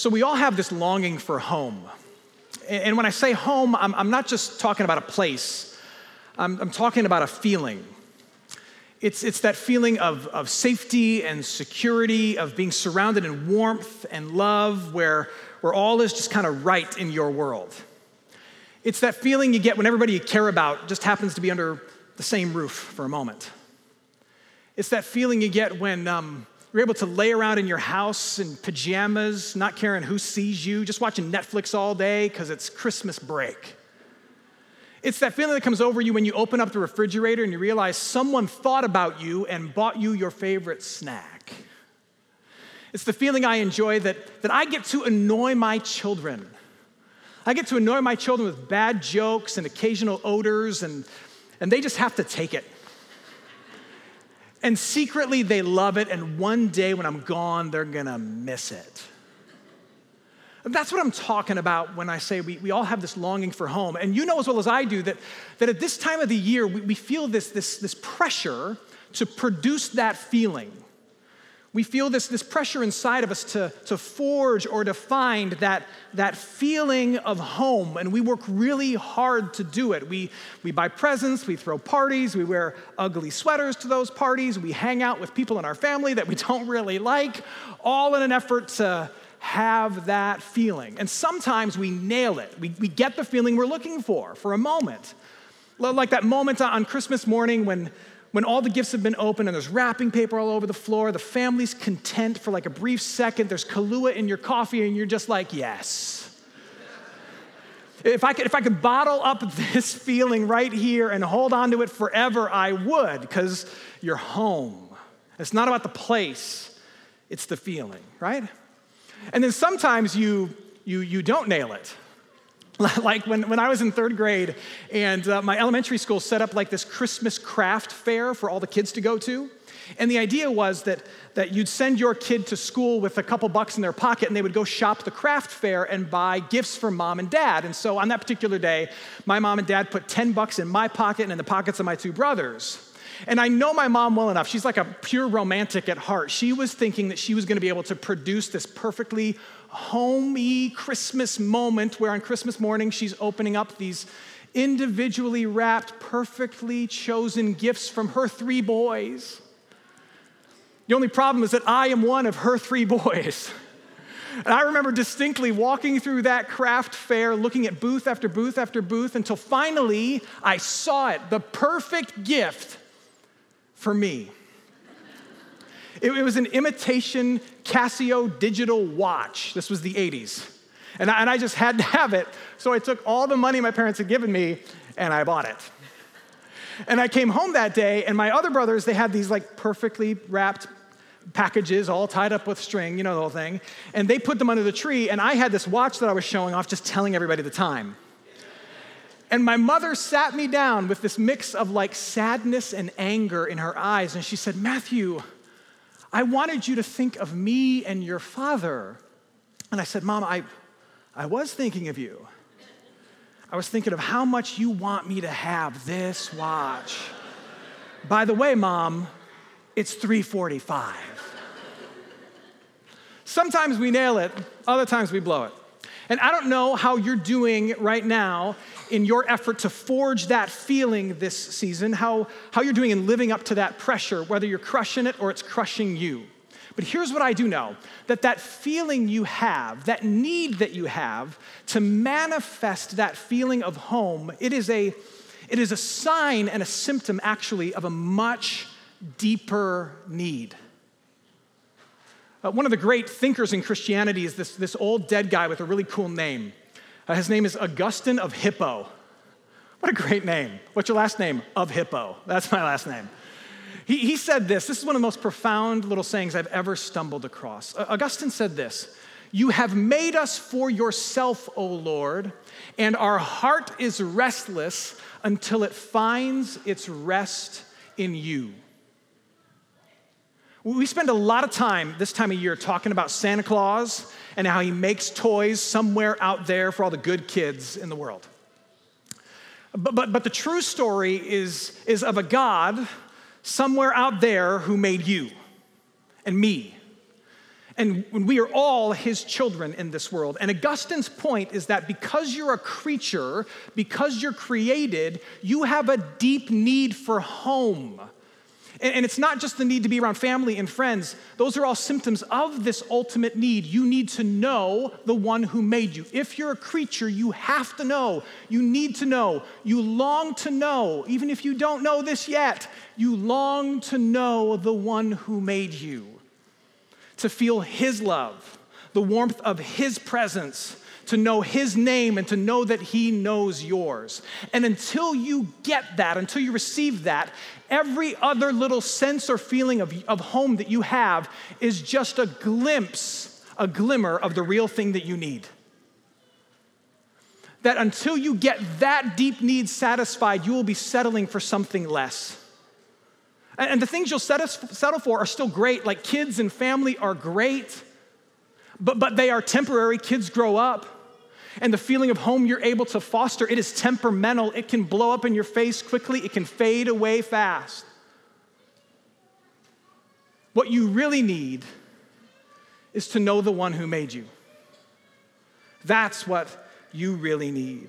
So, we all have this longing for home. And when I say home, I'm, not just talking about a place, I'm, I'm talking about a feeling. It's, it's that feeling of, of safety and security, of being surrounded in warmth and love, where, where all is just kind of right in your world. It's that feeling you get when everybody you care about just happens to be under the same roof for a moment. It's that feeling you get when um, you're able to lay around in your house in pajamas, not caring who sees you, just watching Netflix all day because it's Christmas break. It's that feeling that comes over you when you open up the refrigerator and you realize someone thought about you and bought you your favorite snack. It's the feeling I enjoy that, that I get to annoy my children. I get to annoy my children with bad jokes and occasional odors, and, and they just have to take it. And secretly, they love it, and one day when I'm gone, they're gonna miss it. That's what I'm talking about when I say we, we all have this longing for home. And you know as well as I do that, that at this time of the year, we, we feel this, this, this pressure to produce that feeling. We feel this, this pressure inside of us to, to forge or to find that, that feeling of home, and we work really hard to do it. We, we buy presents, we throw parties, we wear ugly sweaters to those parties, we hang out with people in our family that we don't really like, all in an effort to have that feeling. And sometimes we nail it, we, we get the feeling we're looking for for a moment. Like that moment on Christmas morning when when all the gifts have been opened and there's wrapping paper all over the floor, the family's content for like a brief second, there's Kahlua in your coffee, and you're just like, yes. If I, could, if I could bottle up this feeling right here and hold on to it forever, I would, because you're home. It's not about the place, it's the feeling, right? And then sometimes you, you, you don't nail it. like when, when I was in third grade, and uh, my elementary school set up like this Christmas craft fair for all the kids to go to. And the idea was that, that you'd send your kid to school with a couple bucks in their pocket and they would go shop the craft fair and buy gifts for mom and dad. And so on that particular day, my mom and dad put 10 bucks in my pocket and in the pockets of my two brothers. And I know my mom well enough. She's like a pure romantic at heart. She was thinking that she was going to be able to produce this perfectly homey Christmas moment where on Christmas morning she's opening up these individually wrapped, perfectly chosen gifts from her three boys. The only problem is that I am one of her three boys. And I remember distinctly walking through that craft fair, looking at booth after booth after booth, until finally I saw it the perfect gift for me. It, was an imitation Casio digital watch. This was the 80s. And I, and I just had to have it. So I took all the money my parents had given me and I bought it. And I came home that day, and my other brothers, they had these like perfectly wrapped packages all tied up with string, you know the whole thing. And they put them under the tree, and I had this watch that I was showing off, just telling everybody the time. And my mother sat me down with this mix of like sadness and anger in her eyes, and she said, Matthew, I wanted you to think of me and your father. And I said, Mom, I, I was thinking of you. I was thinking of how much you want me to have this watch. By the way, Mom, it's 345. Sometimes we nail it, other times we blow it. And I don't know how you're doing right now in your effort to forge that feeling this season, how, how you're doing in living up to that pressure, whether you're crushing it or it's crushing you. But here's what I do know that that feeling you have, that need that you have to manifest that feeling of home, it is a, it is a sign and a symptom actually of a much deeper need. Uh, one of the great thinkers in Christianity is this, this old dead guy with a really cool name. Uh, his name is Augustine of Hippo. What a great name. What's your last name? Of Hippo. That's my last name. He, he said this. This is one of the most profound little sayings I've ever stumbled across. Uh, Augustine said this You have made us for yourself, O Lord, and our heart is restless until it finds its rest in you. We spend a lot of time this time of year talking about Santa Claus and how he makes toys somewhere out there for all the good kids in the world. But, but, but the true story is, is of a God somewhere out there who made you and me And we are all his children in this world. And Augustine's point is that because you're a creature, because you're created, you have a deep need for home. And, it's not just the need to be around family and friends, those are all symptoms of this ultimate need. You need to know the one who made you. If you're a creature, you have to know. You need to know. You long to know. Even if you don't know this yet, you long to know the one who made you to feel His love, the warmth of His presence, to know His name, and to know that He knows yours. And until you get that, until you receive that, every other little sense or feeling of, of home that you have is just a glimpse, a glimmer of the real thing that you need. That until you get that deep need satisfied, you will be settling for something less. And the things you'll settle for are still great, like kids and family are great, but, but they are temporary. Kids grow up. And the feeling of home you're able to foster, it is temperamental. It can blow up in your face quickly, it can fade away fast. What you really need is to know the one who made you. That's what you really need.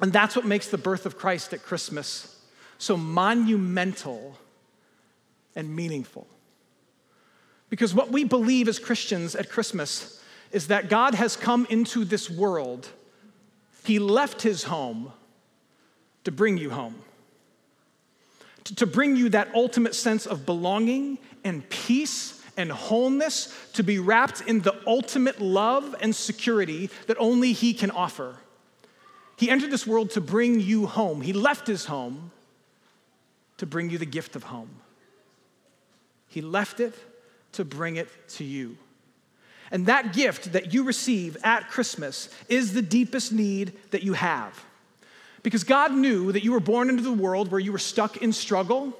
And that's what makes the birth of Christ at Christmas so monumental and meaningful. Because what we believe as Christians at Christmas is that God has come into this world, He left His home to bring you home, to bring you that ultimate sense of belonging and peace and wholeness, to be wrapped in the ultimate love and security that only He can offer. He entered this world to bring you home. He left His home to bring you the gift of home. He left it to bring it to you. And that gift that you receive at Christmas is the deepest need that you have. Because God knew that you were born into the world where you were stuck in struggle.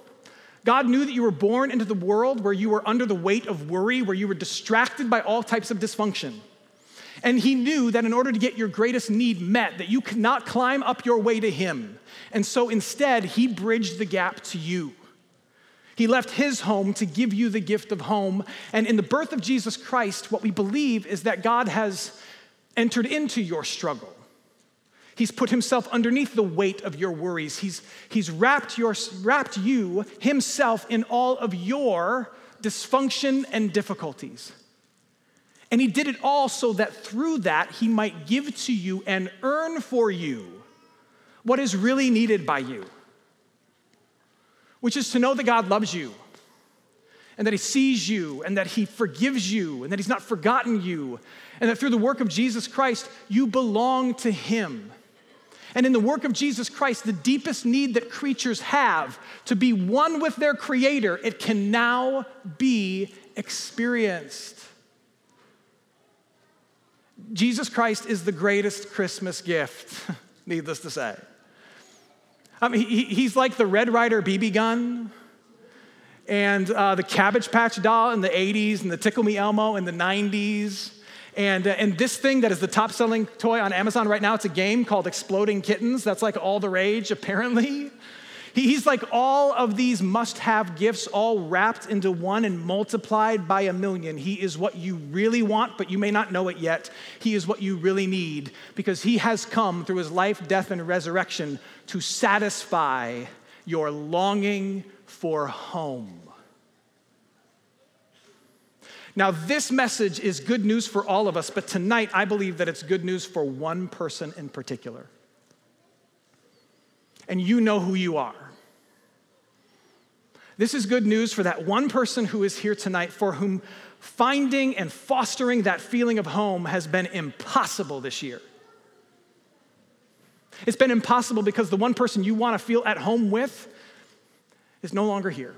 God knew that you were born into the world where you were under the weight of worry, where you were distracted by all types of dysfunction. And he knew that in order to get your greatest need met, that you could not climb up your way to him. And so instead, he bridged the gap to you. He left his home to give you the gift of home. And in the birth of Jesus Christ, what we believe is that God has entered into your struggle. He's put himself underneath the weight of your worries. He's, he's wrapped, your, wrapped you, himself, in all of your dysfunction and difficulties. And he did it all so that through that he might give to you and earn for you what is really needed by you which is to know that God loves you and that He sees you and that He forgives you and that He's not forgotten you and that through the work of Jesus Christ, you belong to Him. And in the work of Jesus Christ, the deepest need that creatures have to be one with their Creator, it can now be experienced. Jesus Christ is the greatest Christmas gift, needless to say. I mean, he, he's like the Red Ryder BB gun and uh, the Cabbage Patch doll in the 80s and the Tickle Me Elmo in the 90s. And, uh, and this thing that is the top selling toy on Amazon right now, it's a game called Exploding Kittens. That's like all the rage, apparently. He's like all of these must have gifts, all wrapped into one and multiplied by a million. He is what you really want, but you may not know it yet. He is what you really need because He has come through His life, death, and resurrection to satisfy your longing for home. Now, this message is good news for all of us, but tonight I believe that it's good news for one person in particular. And you know who you are. This is good news for that one person who is here tonight for whom finding and fostering that feeling of home has been impossible this year. It's been impossible because the one person you want to feel at home with is no longer here.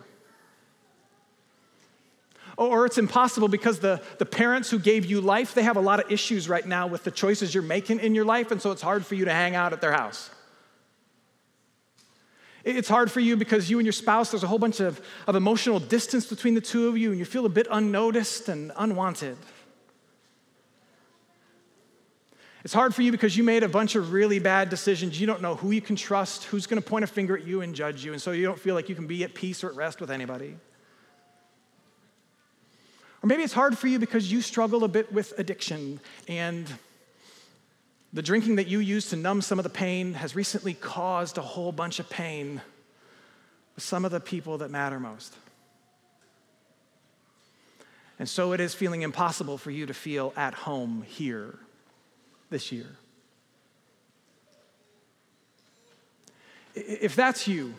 Oh, or it's impossible because the, the parents who gave you life, they have a lot of issues right now with the choices you're making in your life, and so it's hard for you to hang out at their house. It's hard for you because you and your spouse, there's a whole bunch of, of emotional distance between the two of you, and you feel a bit unnoticed and unwanted. It's hard for you because you made a bunch of really bad decisions. You don't know who you can trust, who's going to point a finger at you and judge you, and so you don't feel like you can be at peace or at rest with anybody. Or maybe it's hard for you because you struggle a bit with addiction and the drinking that you use to numb some of the pain has recently caused a whole bunch of pain with some of the people that matter most. And so it is feeling impossible for you to feel at home here this year. If that's you,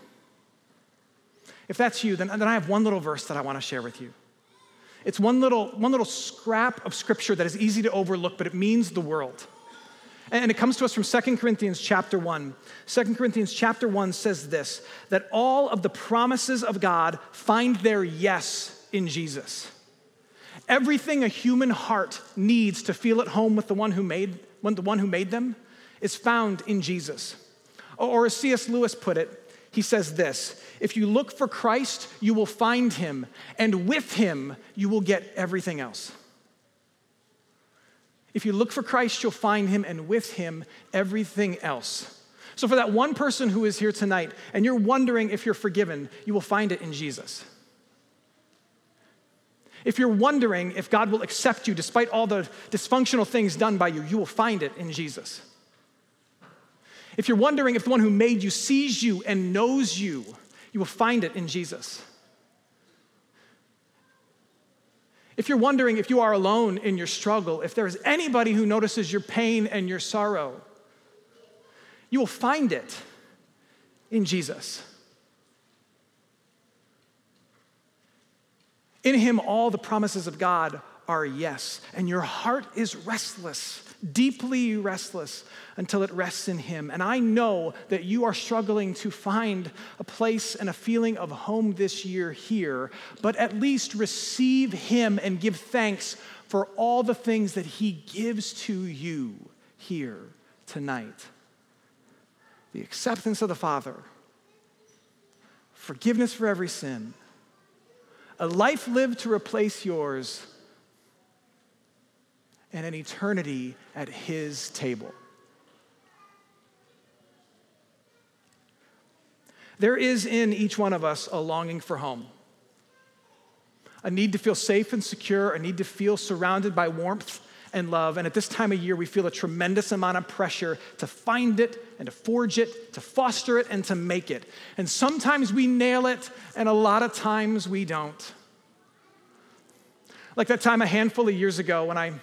if that's you, then, then I have one little verse that I want to share with you. It's one little, one little scrap of scripture that is easy to overlook, but it means the world. And it comes to us from 2 Corinthians chapter 1. 2 Corinthians chapter 1 says this that all of the promises of God find their yes in Jesus. Everything a human heart needs to feel at home with the one who made, the one who made them is found in Jesus. Or as C.S. Lewis put it, he says this If you look for Christ, you will find him, and with him, you will get everything else. If you look for Christ, you'll find him, and with him, everything else. So, for that one person who is here tonight and you're wondering if you're forgiven, you will find it in Jesus. If you're wondering if God will accept you despite all the dysfunctional things done by you, you will find it in Jesus. If you're wondering if the one who made you sees you and knows you, you will find it in Jesus. If you're wondering if you are alone in your struggle, if there is anybody who notices your pain and your sorrow, you will find it in Jesus. In him, all the promises of God are yes, and your heart is restless, deeply restless, until it rests in him. And I know that you are struggling to find a place and a feeling of home this year here, but at least receive him and give thanks for all the things that he gives to you here tonight the acceptance of the Father, forgiveness for every sin a life lived to replace yours, and an eternity at His table. There is in each one of us a longing for home, a need to feel safe and secure, a need to feel surrounded by warmth and love. And at this time of year, we feel a tremendous amount of pressure to find it and to forge it, to foster it, and to make it. And sometimes we nail it, and a lot of times we don't. Like that time a handful of years ago when I,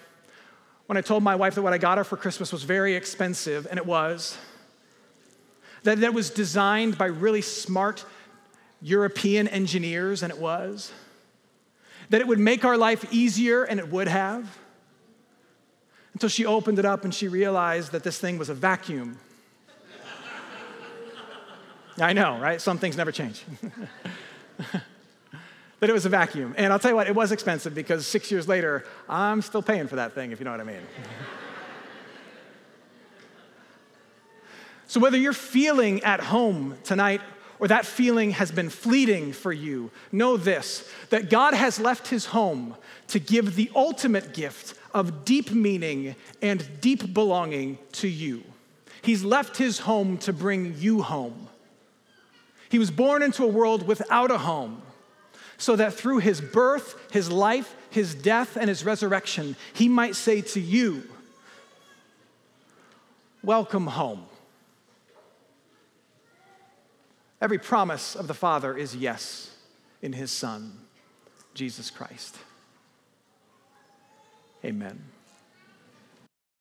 when I told my wife that what I got her for Christmas was very expensive, and it was. That it was designed by really smart European engineers, and it was. That it would make our life easier, and it would have until she opened it up and she realized that this thing was a vacuum. I know, right? Some things never change. that it was a vacuum. And I'll tell you what, it was expensive because six years later, I'm still paying for that thing, if you know what I mean. so, whether you're feeling at home tonight or that feeling has been fleeting for you, know this that God has left his home to give the ultimate gift of deep meaning and deep belonging to you. He's left his home to bring you home. He was born into a world without a home, so that through his birth, his life, his death, and his resurrection, he might say to you, Welcome home. Every promise of the Father is yes in his Son, Jesus Christ. Amen.